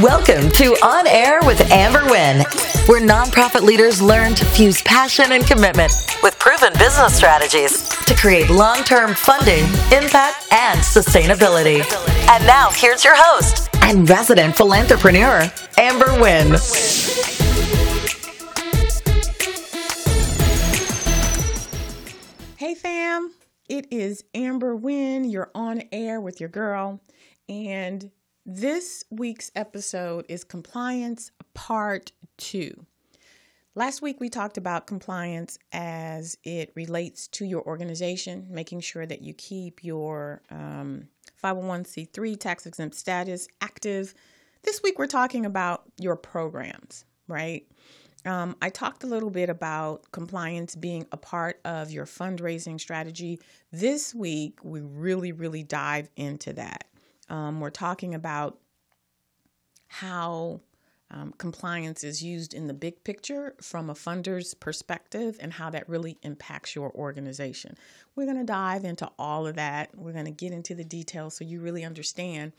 Welcome to On Air with Amber Wynn, where nonprofit leaders learn to fuse passion and commitment with proven business strategies to create long term funding, impact, and sustainability. And now, here's your host and resident philanthropreneur, Amber Wynn. Hey, fam. It is Amber Wynn. You're on air with your girl. And this week's episode is Compliance Part 2. Last week, we talked about compliance as it relates to your organization, making sure that you keep your um, 501c3 tax exempt status active. This week, we're talking about your programs, right? Um, I talked a little bit about compliance being a part of your fundraising strategy. This week, we really, really dive into that. Um, we're talking about how um, compliance is used in the big picture from a funder's perspective and how that really impacts your organization. We're going to dive into all of that. We're going to get into the details so you really understand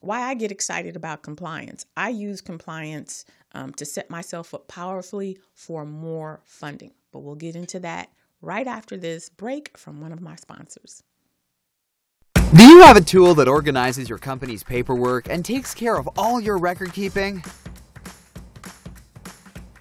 why I get excited about compliance. I use compliance um, to set myself up powerfully for more funding, but we'll get into that right after this break from one of my sponsors. Do you have a tool that organizes your company's paperwork and takes care of all your record keeping?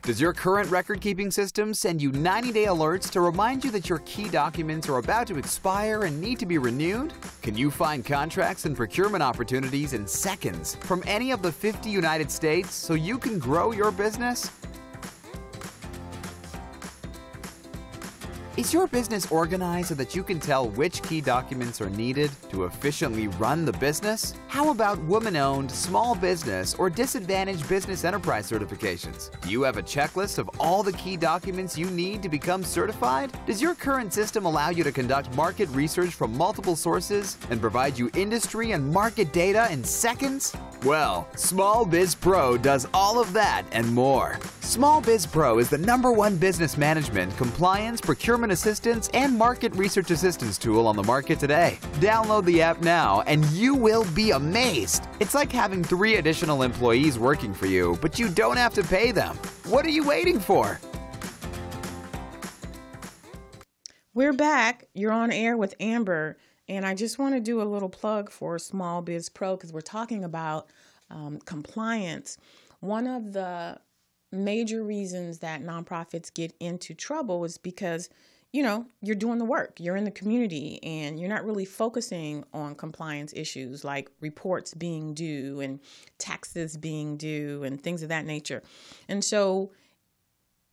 Does your current record keeping system send you 90 day alerts to remind you that your key documents are about to expire and need to be renewed? Can you find contracts and procurement opportunities in seconds from any of the 50 United States so you can grow your business? Is your business organized so that you can tell which key documents are needed to efficiently run the business? How about woman owned, small business, or disadvantaged business enterprise certifications? Do you have a checklist of all the key documents you need to become certified? Does your current system allow you to conduct market research from multiple sources and provide you industry and market data in seconds? Well, Small Biz Pro does all of that and more. Small Biz Pro is the number one business management, compliance, procurement assistance, and market research assistance tool on the market today. Download the app now and you will be amazed. It's like having three additional employees working for you, but you don't have to pay them. What are you waiting for? We're back. You're on air with Amber. And I just want to do a little plug for Small Biz Pro because we're talking about um, compliance. One of the major reasons that nonprofits get into trouble is because you know you're doing the work you're in the community and you're not really focusing on compliance issues like reports being due and taxes being due and things of that nature and so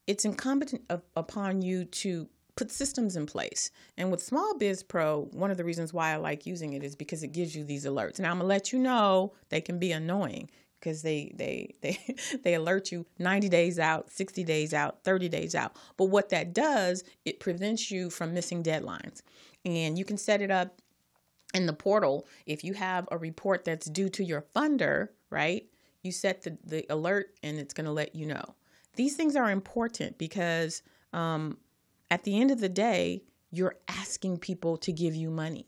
it's incumbent upon you to put systems in place. And with Small Biz Pro, one of the reasons why I like using it is because it gives you these alerts. Now I'm gonna let you know they can be annoying because they they they they alert you 90 days out, 60 days out, 30 days out. But what that does, it prevents you from missing deadlines. And you can set it up in the portal if you have a report that's due to your funder, right? You set the, the alert and it's going to let you know. These things are important because um, at the end of the day, you're asking people to give you money.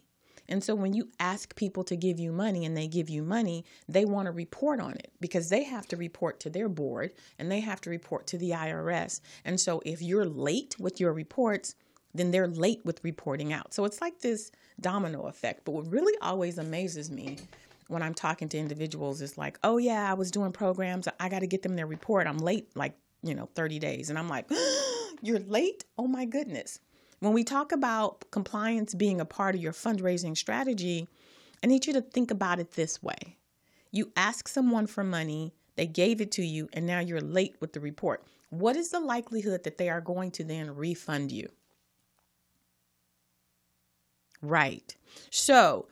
And so when you ask people to give you money and they give you money, they want to report on it because they have to report to their board and they have to report to the IRS. And so if you're late with your reports, then they're late with reporting out. So it's like this domino effect. But what really always amazes me when I'm talking to individuals is like, oh, yeah, I was doing programs. I got to get them their report. I'm late like, you know, 30 days. And I'm like, oh, you're late? Oh my goodness. When we talk about compliance being a part of your fundraising strategy, I need you to think about it this way. You ask someone for money, they gave it to you, and now you're late with the report. What is the likelihood that they are going to then refund you? Right. So,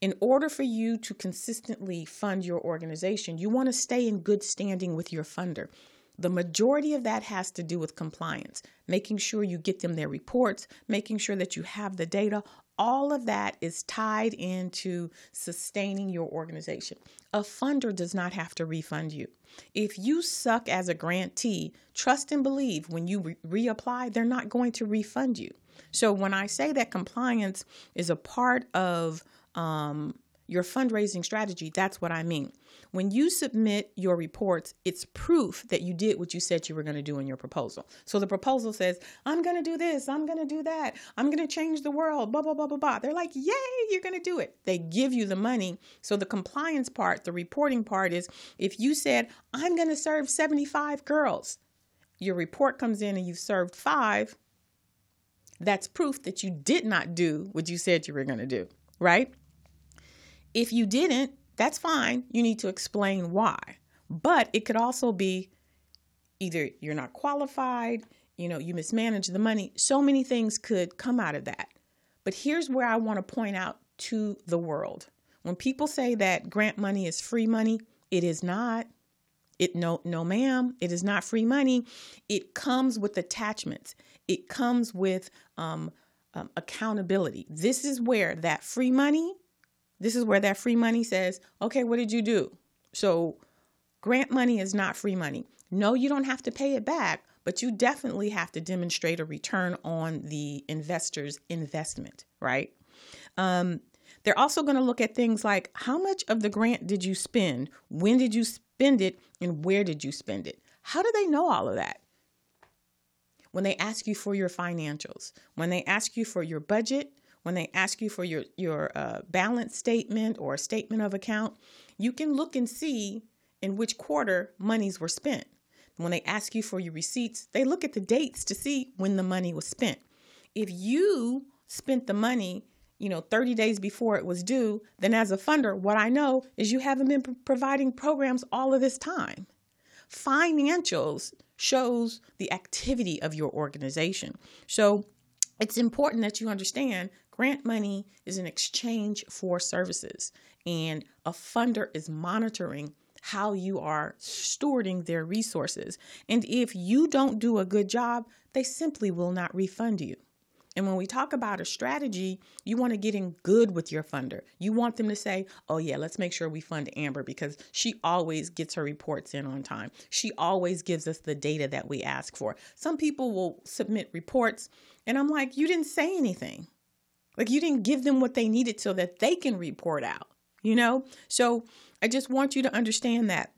in order for you to consistently fund your organization, you want to stay in good standing with your funder. The majority of that has to do with compliance, making sure you get them their reports, making sure that you have the data. All of that is tied into sustaining your organization. A funder does not have to refund you. If you suck as a grantee, trust and believe when you re- reapply, they're not going to refund you. So when I say that compliance is a part of um, your fundraising strategy, that's what I mean. When you submit your reports, it's proof that you did what you said you were going to do in your proposal. So the proposal says, I'm going to do this, I'm going to do that, I'm going to change the world, blah, blah, blah, blah, blah. They're like, yay, you're going to do it. They give you the money. So the compliance part, the reporting part is if you said, I'm going to serve 75 girls, your report comes in and you've served five, that's proof that you did not do what you said you were going to do, right? If you didn't, that's fine. You need to explain why. But it could also be either you're not qualified, you know, you mismanage the money. So many things could come out of that. But here's where I want to point out to the world. When people say that grant money is free money, it is not. It no no ma'am, it is not free money. It comes with attachments. It comes with um, um, accountability. This is where that free money, this is where that free money says, okay, what did you do? So grant money is not free money. No, you don't have to pay it back, but you definitely have to demonstrate a return on the investor's investment, right? Um, they're also going to look at things like how much of the grant did you spend? When did you spend it? And where did you spend it? How do they know all of that? when they ask you for your financials, when they ask you for your budget, when they ask you for your your uh, balance statement or statement of account, you can look and see in which quarter monies were spent. When they ask you for your receipts, they look at the dates to see when the money was spent. If you spent the money, you know, 30 days before it was due, then as a funder, what I know is you haven't been providing programs all of this time. Financials shows the activity of your organization. So it's important that you understand grant money is an exchange for services, and a funder is monitoring how you are stewarding their resources. And if you don't do a good job, they simply will not refund you. And when we talk about a strategy, you want to get in good with your funder. You want them to say, oh, yeah, let's make sure we fund Amber because she always gets her reports in on time. She always gives us the data that we ask for. Some people will submit reports, and I'm like, you didn't say anything. Like, you didn't give them what they needed so that they can report out, you know? So I just want you to understand that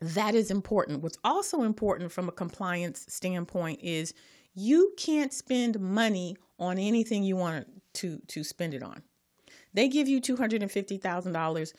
that is important. What's also important from a compliance standpoint is you can't spend money on anything you want to to spend it on. They give you $250,000.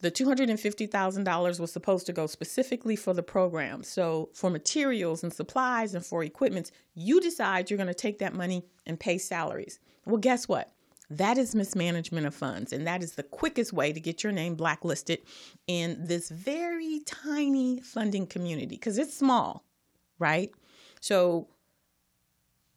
The $250,000 was supposed to go specifically for the program. So, for materials and supplies and for equipment, you decide you're going to take that money and pay salaries. Well, guess what? That is mismanagement of funds, and that is the quickest way to get your name blacklisted in this very tiny funding community because it's small, right? So,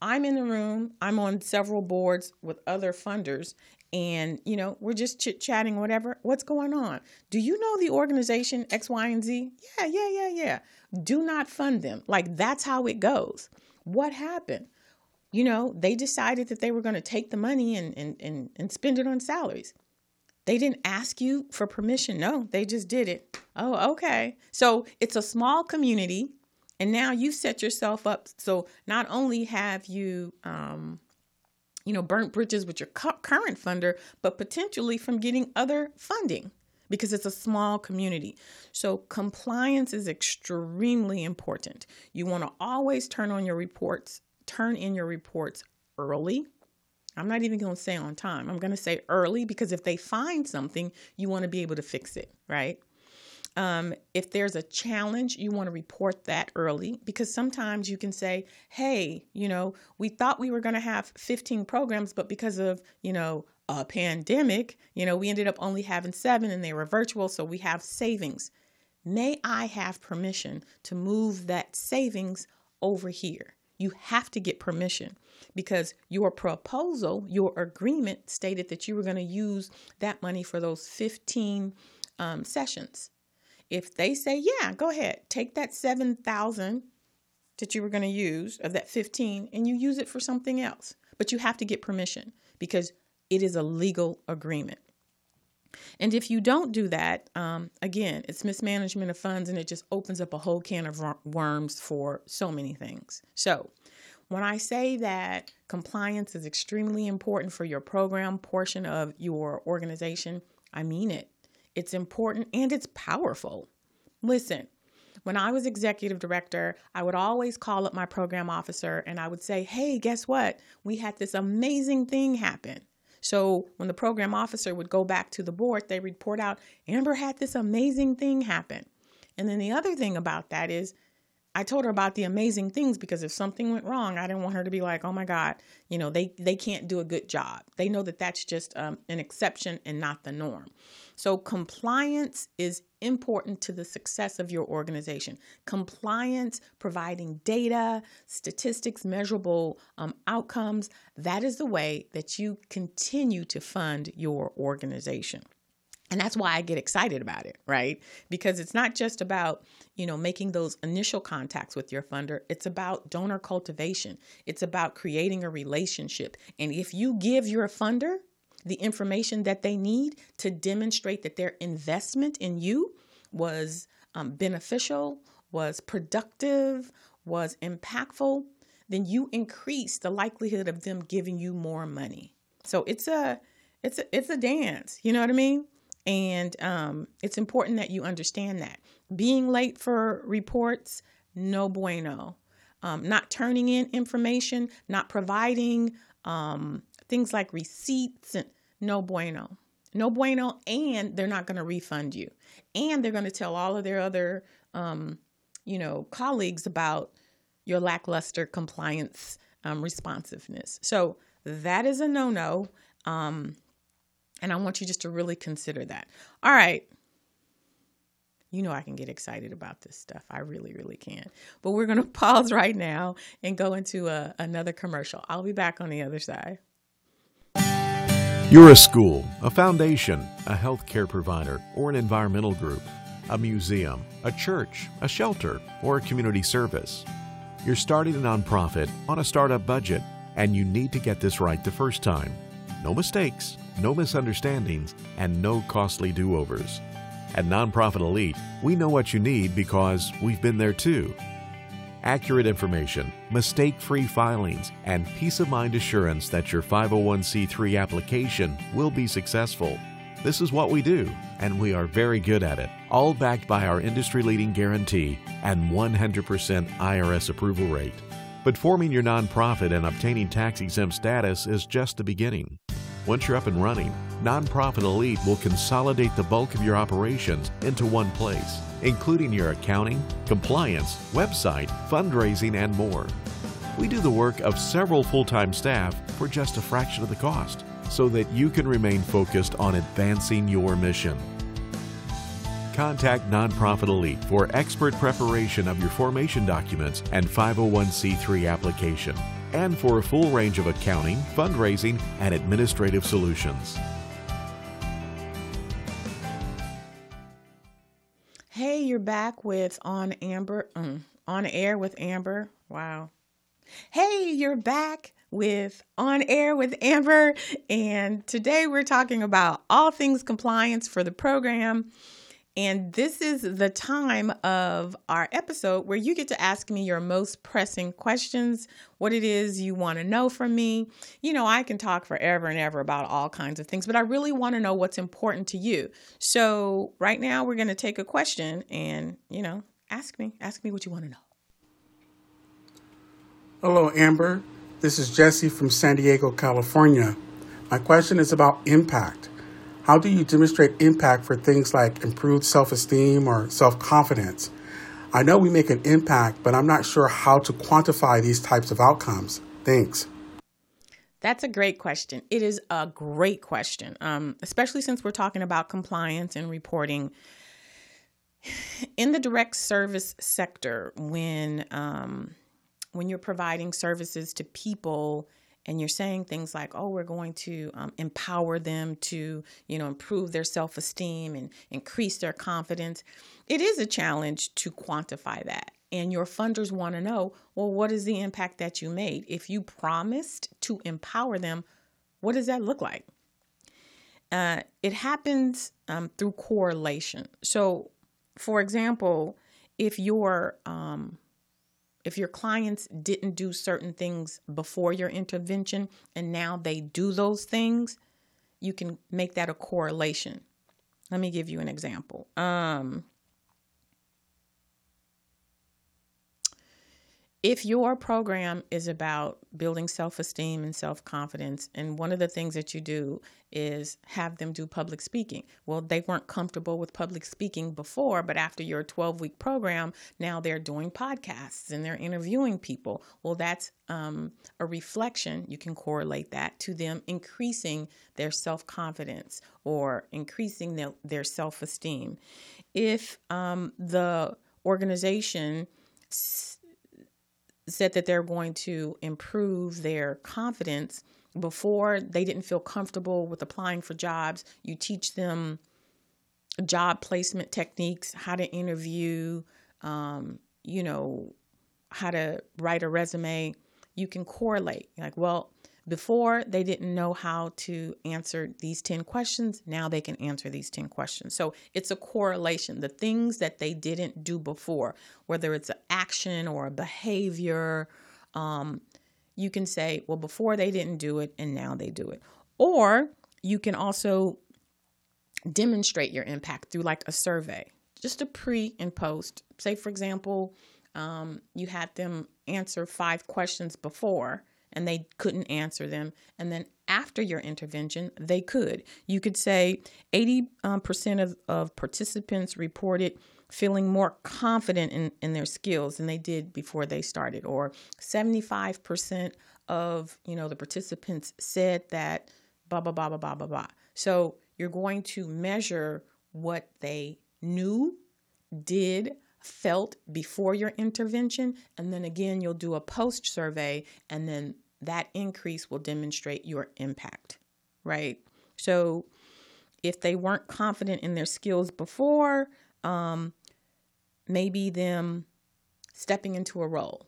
I'm in the room, I'm on several boards with other funders, and you know, we're just chit chatting, whatever. What's going on? Do you know the organization X, Y, and Z? Yeah, yeah, yeah, yeah. Do not fund them. Like that's how it goes. What happened? You know, they decided that they were going to take the money and, and, and, and spend it on salaries. They didn't ask you for permission. No, they just did it. Oh, okay. So it's a small community and now you set yourself up so not only have you um, you know burnt bridges with your current funder but potentially from getting other funding because it's a small community so compliance is extremely important you want to always turn on your reports turn in your reports early I'm not even going to say on time. I'm going to say early because if they find something, you want to be able to fix it, right? Um, if there's a challenge, you want to report that early because sometimes you can say, hey, you know, we thought we were going to have 15 programs, but because of, you know, a pandemic, you know, we ended up only having seven and they were virtual, so we have savings. May I have permission to move that savings over here? You have to get permission because your proposal, your agreement stated that you were going to use that money for those 15 um, sessions. If they say, yeah, go ahead, take that 7,000 that you were going to use of that 15 and you use it for something else. But you have to get permission because it is a legal agreement. And if you don't do that, um, again, it's mismanagement of funds and it just opens up a whole can of worms for so many things. So, When I say that compliance is extremely important for your program portion of your organization, I mean it. It's important and it's powerful. Listen, when I was executive director, I would always call up my program officer and I would say, Hey, guess what? We had this amazing thing happen. So when the program officer would go back to the board, they report out, Amber had this amazing thing happen. And then the other thing about that is I told her about the amazing things because if something went wrong, I didn't want her to be like, "Oh my God, you know, they they can't do a good job." They know that that's just um, an exception and not the norm. So compliance is important to the success of your organization. Compliance, providing data, statistics, measurable um, outcomes, that is the way that you continue to fund your organization. And that's why I get excited about it, right? Because it's not just about, you know, making those initial contacts with your funder. It's about donor cultivation. It's about creating a relationship. And if you give your funder the information that they need to demonstrate that their investment in you was um, beneficial, was productive, was impactful, then you increase the likelihood of them giving you more money. So it's a it's a it's a dance. You know what I mean? And um, it's important that you understand that. Being late for reports, no bueno. Um, not turning in information, not providing um, things like receipts, no bueno. No bueno. And they're not going to refund you. And they're going to tell all of their other, um, you know, colleagues about your lackluster compliance um, responsiveness. So that is a no no. And I want you just to really consider that. All right. You know, I can get excited about this stuff. I really, really can. But we're going to pause right now and go into a, another commercial. I'll be back on the other side. You're a school, a foundation, a healthcare provider, or an environmental group, a museum, a church, a shelter, or a community service. You're starting a nonprofit on a startup budget, and you need to get this right the first time. No mistakes, no misunderstandings, and no costly do overs. At Nonprofit Elite, we know what you need because we've been there too. Accurate information, mistake free filings, and peace of mind assurance that your 501c3 application will be successful. This is what we do, and we are very good at it, all backed by our industry leading guarantee and 100% IRS approval rate. But forming your nonprofit and obtaining tax exempt status is just the beginning. Once you're up and running, Nonprofit Elite will consolidate the bulk of your operations into one place, including your accounting, compliance, website, fundraising, and more. We do the work of several full time staff for just a fraction of the cost so that you can remain focused on advancing your mission. Contact Nonprofit Elite for expert preparation of your formation documents and 501c3 application and for a full range of accounting, fundraising, and administrative solutions. Hey, you're back with on Amber, um, on air with Amber. Wow. Hey, you're back with On Air with Amber, and today we're talking about all things compliance for the program. And this is the time of our episode where you get to ask me your most pressing questions, what it is you want to know from me. You know, I can talk forever and ever about all kinds of things, but I really want to know what's important to you. So, right now, we're going to take a question and, you know, ask me, ask me what you want to know. Hello, Amber. This is Jesse from San Diego, California. My question is about impact. How do you demonstrate impact for things like improved self esteem or self confidence? I know we make an impact, but I'm not sure how to quantify these types of outcomes. Thanks. That's a great question. It is a great question, um, especially since we're talking about compliance and reporting. In the direct service sector, when um, when you're providing services to people and you're saying things like oh we're going to um, empower them to you know improve their self-esteem and increase their confidence it is a challenge to quantify that. And your funders want to know well what is the impact that you made? If you promised to empower them what does that look like? Uh, it happens um, through correlation. So for example if you're um, if your clients didn't do certain things before your intervention and now they do those things, you can make that a correlation. Let me give you an example. Um, if your program is about building self esteem and self confidence, and one of the things that you do is have them do public speaking, well, they weren't comfortable with public speaking before, but after your 12 week program, now they're doing podcasts and they're interviewing people. Well, that's um, a reflection. You can correlate that to them increasing their self confidence or increasing their, their self esteem. If um, the organization said that they're going to improve their confidence before they didn't feel comfortable with applying for jobs. You teach them job placement techniques, how to interview, um, you know, how to write a resume. You can correlate. Like, well, before, they didn't know how to answer these 10 questions. Now they can answer these 10 questions. So it's a correlation. The things that they didn't do before, whether it's an action or a behavior, um, you can say, well, before they didn't do it and now they do it. Or you can also demonstrate your impact through like a survey, just a pre and post. Say, for example, um, you had them answer five questions before and they couldn't answer them. And then after your intervention, they could. You could say 80% um, of, of participants reported feeling more confident in, in their skills than they did before they started, or 75% of you know the participants said that blah blah blah blah blah blah blah. So you're going to measure what they knew, did, felt before your intervention. And then again, you'll do a post survey, and then that increase will demonstrate your impact, right? So if they weren't confident in their skills before, um, maybe them stepping into a role,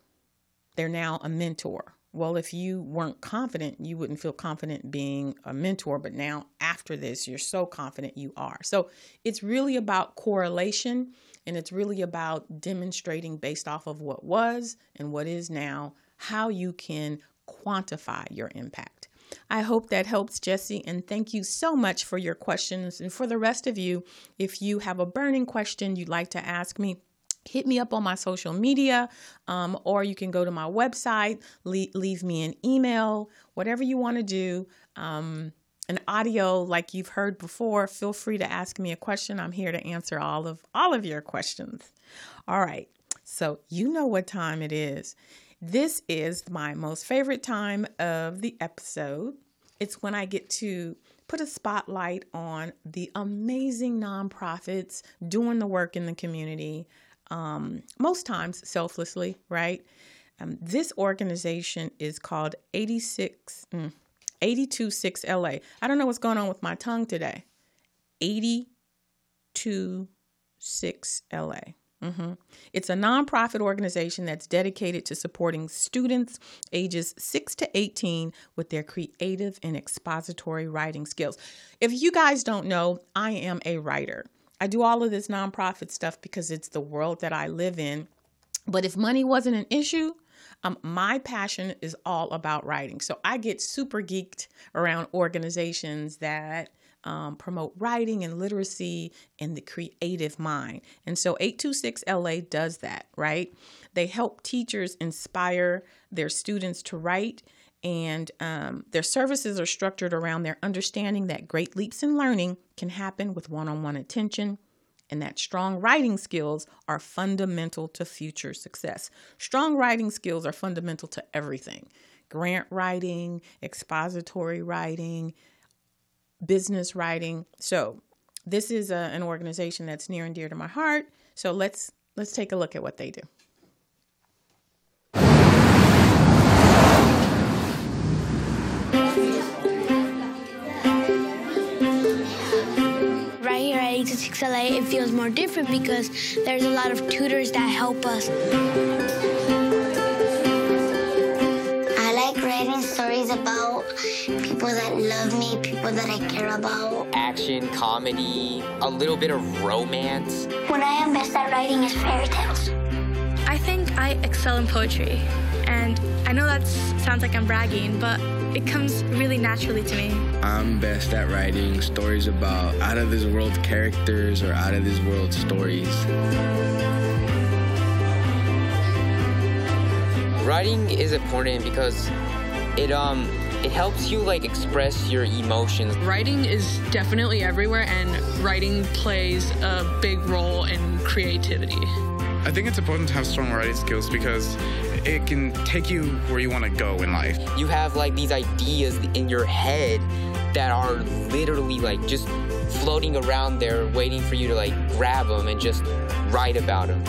they're now a mentor. Well, if you weren't confident, you wouldn't feel confident being a mentor, but now after this, you're so confident you are. So it's really about correlation and it's really about demonstrating based off of what was and what is now how you can quantify your impact. I hope that helps, Jesse, and thank you so much for your questions. And for the rest of you, if you have a burning question you'd like to ask me, hit me up on my social media um, or you can go to my website leave, leave me an email whatever you want to do um, an audio like you've heard before feel free to ask me a question. I'm here to answer all of all of your questions. All right. So you know what time it is. This is my most favorite time of the episode. It's when i get to put a spotlight on the amazing nonprofits doing the work in the community um, most times selflessly, right? Um, this organization is called 86, mm, 826 LA. I don't know what's going on with my tongue today. 826 LA. Mm-hmm. It's a nonprofit organization that's dedicated to supporting students ages 6 to 18 with their creative and expository writing skills. If you guys don't know, I am a writer. I do all of this nonprofit stuff because it's the world that I live in. But if money wasn't an issue, um, my passion is all about writing. So I get super geeked around organizations that um, promote writing and literacy and the creative mind. And so 826 LA does that, right? They help teachers inspire their students to write and um, their services are structured around their understanding that great leaps in learning can happen with one on one attention and that strong writing skills are fundamental to future success. Strong writing skills are fundamental to everything grant writing, expository writing, business writing. So, this is a, an organization that's near and dear to my heart. So, let's let's take a look at what they do. To 6LA, it feels more different because there's a lot of tutors that help us. I like writing stories about people that love me, people that I care about. Action, comedy, a little bit of romance. What I am best at writing is fairy tales. I think I excel in poetry. And I know that sounds like I'm bragging, but it comes really naturally to me. I'm best at writing stories about out of this world characters or out of this world stories. Writing is important because it um it helps you like express your emotions. Writing is definitely everywhere and writing plays a big role in creativity. I think it's important to have strong writing skills because it can take you where you want to go in life. You have like these ideas in your head that are literally like just floating around there waiting for you to like grab them and just write about them.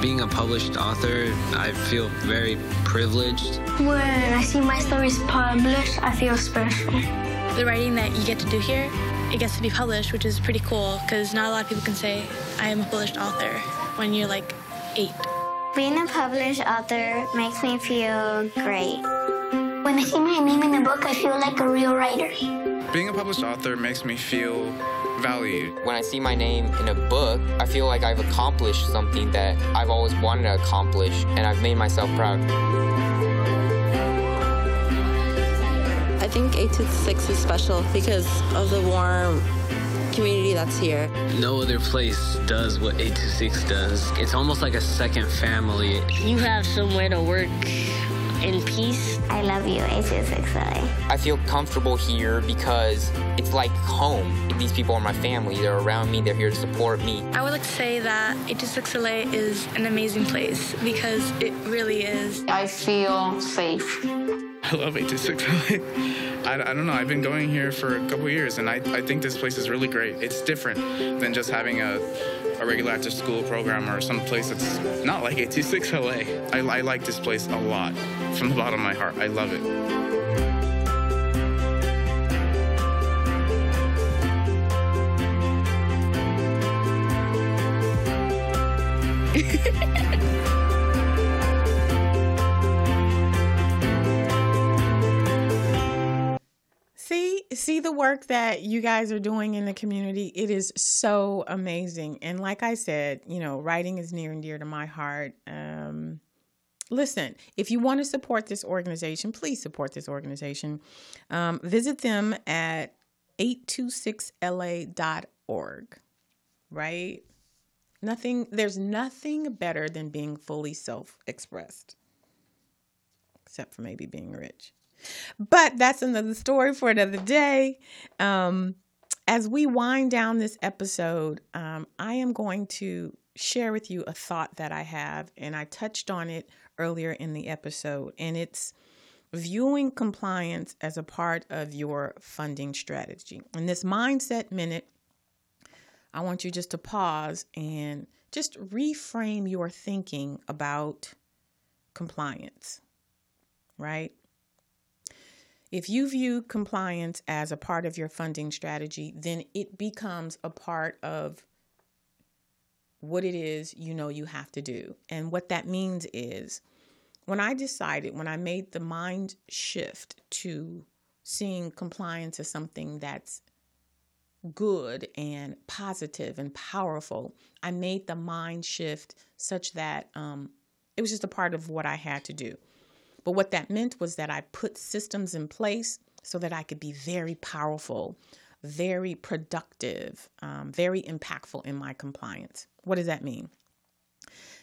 Being a published author, I feel very privileged. When I see my stories published, I feel special. The writing that you get to do here, it gets to be published, which is pretty cool because not a lot of people can say, I am a published author when you're like eight. Being a published author makes me feel great. When I see my name in a book, I feel like a real writer. Being a published author makes me feel valued. When I see my name in a book, I feel like I've accomplished something that I've always wanted to accomplish and I've made myself proud. I think 826 is special because of the warm community that's here. No other place does what 826 does. It's almost like a second family. You have somewhere to work in peace. I love you, 826LA. I feel comfortable here because it's like home. These people are my family. They're around me. They're here to support me. I would like to say that 826LA is an amazing place because it really is. I feel safe. I love 826LA. I, I don't know. I've been going here for a couple years, and I, I think this place is really great. It's different than just having a, a regular after school program or some place that's not like 826LA. I, I like this place a lot from the bottom of my heart. I love it. The work that you guys are doing in the community. It is so amazing. And like I said, you know, writing is near and dear to my heart. Um, listen, if you want to support this organization, please support this organization. Um, visit them at 826la.org, right? Nothing, there's nothing better than being fully self expressed, except for maybe being rich. But that's another story for another day. Um, as we wind down this episode, um, I am going to share with you a thought that I have, and I touched on it earlier in the episode, and it's viewing compliance as a part of your funding strategy. In this mindset minute, I want you just to pause and just reframe your thinking about compliance, right? If you view compliance as a part of your funding strategy, then it becomes a part of what it is you know you have to do. And what that means is when I decided, when I made the mind shift to seeing compliance as something that's good and positive and powerful, I made the mind shift such that um, it was just a part of what I had to do. But what that meant was that I put systems in place so that I could be very powerful, very productive, um, very impactful in my compliance. What does that mean?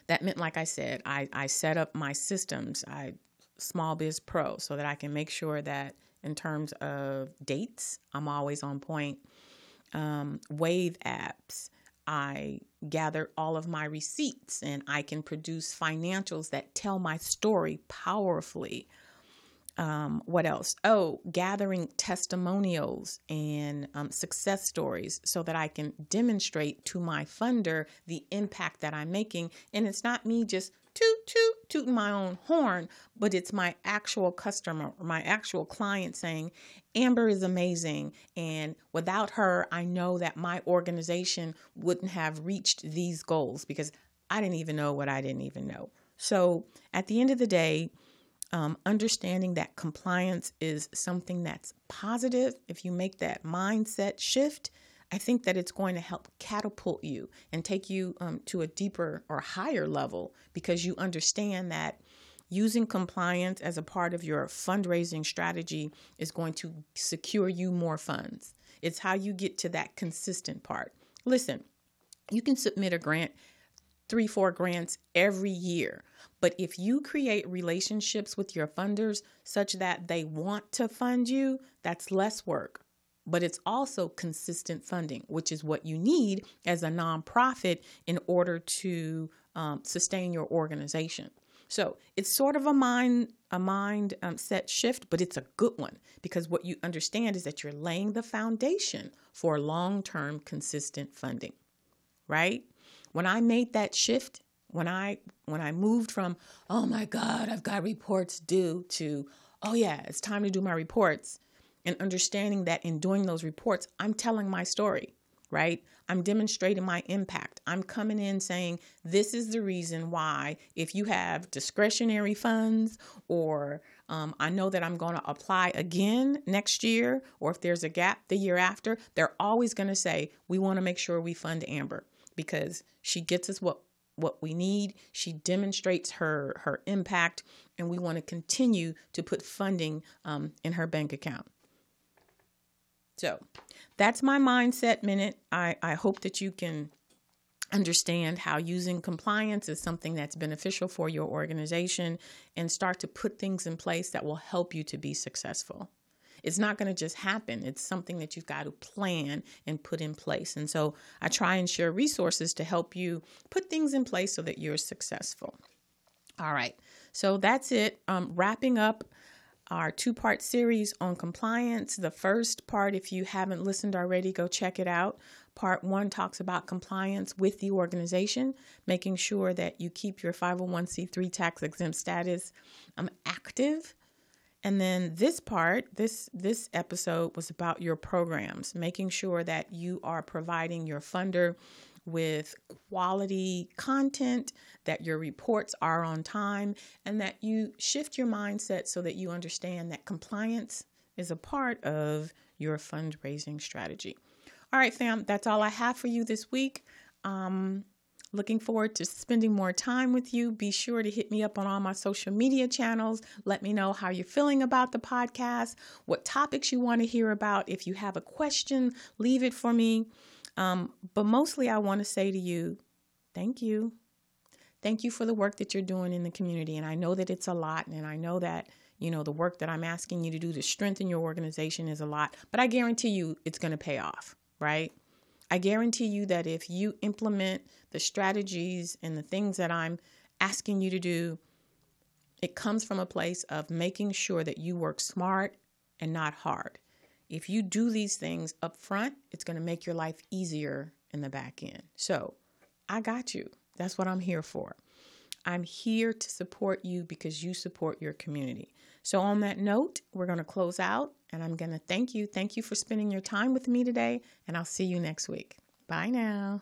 That meant, like I said, I, I set up my systems, I Small Biz Pro, so that I can make sure that in terms of dates, I'm always on point. Um, wave apps, I gather all of my receipts and I can produce financials that tell my story powerfully. Um, what else? Oh, gathering testimonials and um, success stories so that I can demonstrate to my funder the impact that I'm making. And it's not me just toot toot tooting my own horn, but it's my actual customer my actual client saying, Amber is amazing. And without her, I know that my organization wouldn't have reached these goals because I didn't even know what I didn't even know. So at the end of the day, um, understanding that compliance is something that's positive, if you make that mindset shift, I think that it's going to help catapult you and take you um, to a deeper or higher level because you understand that using compliance as a part of your fundraising strategy is going to secure you more funds. It's how you get to that consistent part. Listen, you can submit a grant, three, four grants every year. But if you create relationships with your funders such that they want to fund you, that's less work but it's also consistent funding, which is what you need as a nonprofit in order to um, sustain your organization. So it's sort of a mind a mind um, set shift, but it's a good one because what you understand is that you're laying the foundation for long term consistent funding, right? When I made that shift, when I when I moved from oh my God, I've got reports due to oh yeah, it's time to do my reports and understanding that in doing those reports, I'm telling my story, right? I'm demonstrating my impact. I'm coming in saying, this is the reason why, if you have discretionary funds, or um, I know that I'm going to apply again next year, or if there's a gap the year after, they're always going to say, we want to make sure we fund Amber because she gets us what what we need. She demonstrates her her impact, and we want to continue to put funding um, in her bank account. So that's my mindset minute. I, I hope that you can understand how using compliance is something that's beneficial for your organization and start to put things in place that will help you to be successful. It's not going to just happen. It's something that you've got to plan and put in place. And so I try and share resources to help you put things in place so that you're successful. All right. So that's it. Um, wrapping up our two part series on compliance. The first part, if you haven't listened already, go check it out. Part one talks about compliance with the organization, making sure that you keep your 501c3 tax exempt status um, active. And then this part, this this episode was about your programs, making sure that you are providing your funder with quality content, that your reports are on time, and that you shift your mindset so that you understand that compliance is a part of your fundraising strategy. All right, fam, that's all I have for you this week. Um, looking forward to spending more time with you. Be sure to hit me up on all my social media channels. Let me know how you're feeling about the podcast, what topics you want to hear about. If you have a question, leave it for me. Um, but mostly, I want to say to you, thank you. Thank you for the work that you're doing in the community. And I know that it's a lot, and I know that you know the work that I'm asking you to do to strengthen your organization is a lot, but I guarantee you it's going to pay off, right? I guarantee you that if you implement the strategies and the things that I'm asking you to do, it comes from a place of making sure that you work smart and not hard. If you do these things up front, it's going to make your life easier in the back end. So I got you. That's what I'm here for. I'm here to support you because you support your community. So, on that note, we're going to close out and I'm going to thank you. Thank you for spending your time with me today, and I'll see you next week. Bye now.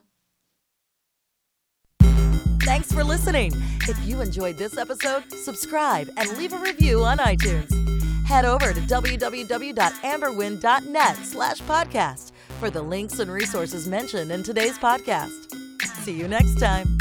Thanks for listening. If you enjoyed this episode, subscribe and leave a review on iTunes head over to www.amberwynn.net slash podcast for the links and resources mentioned in today's podcast. See you next time.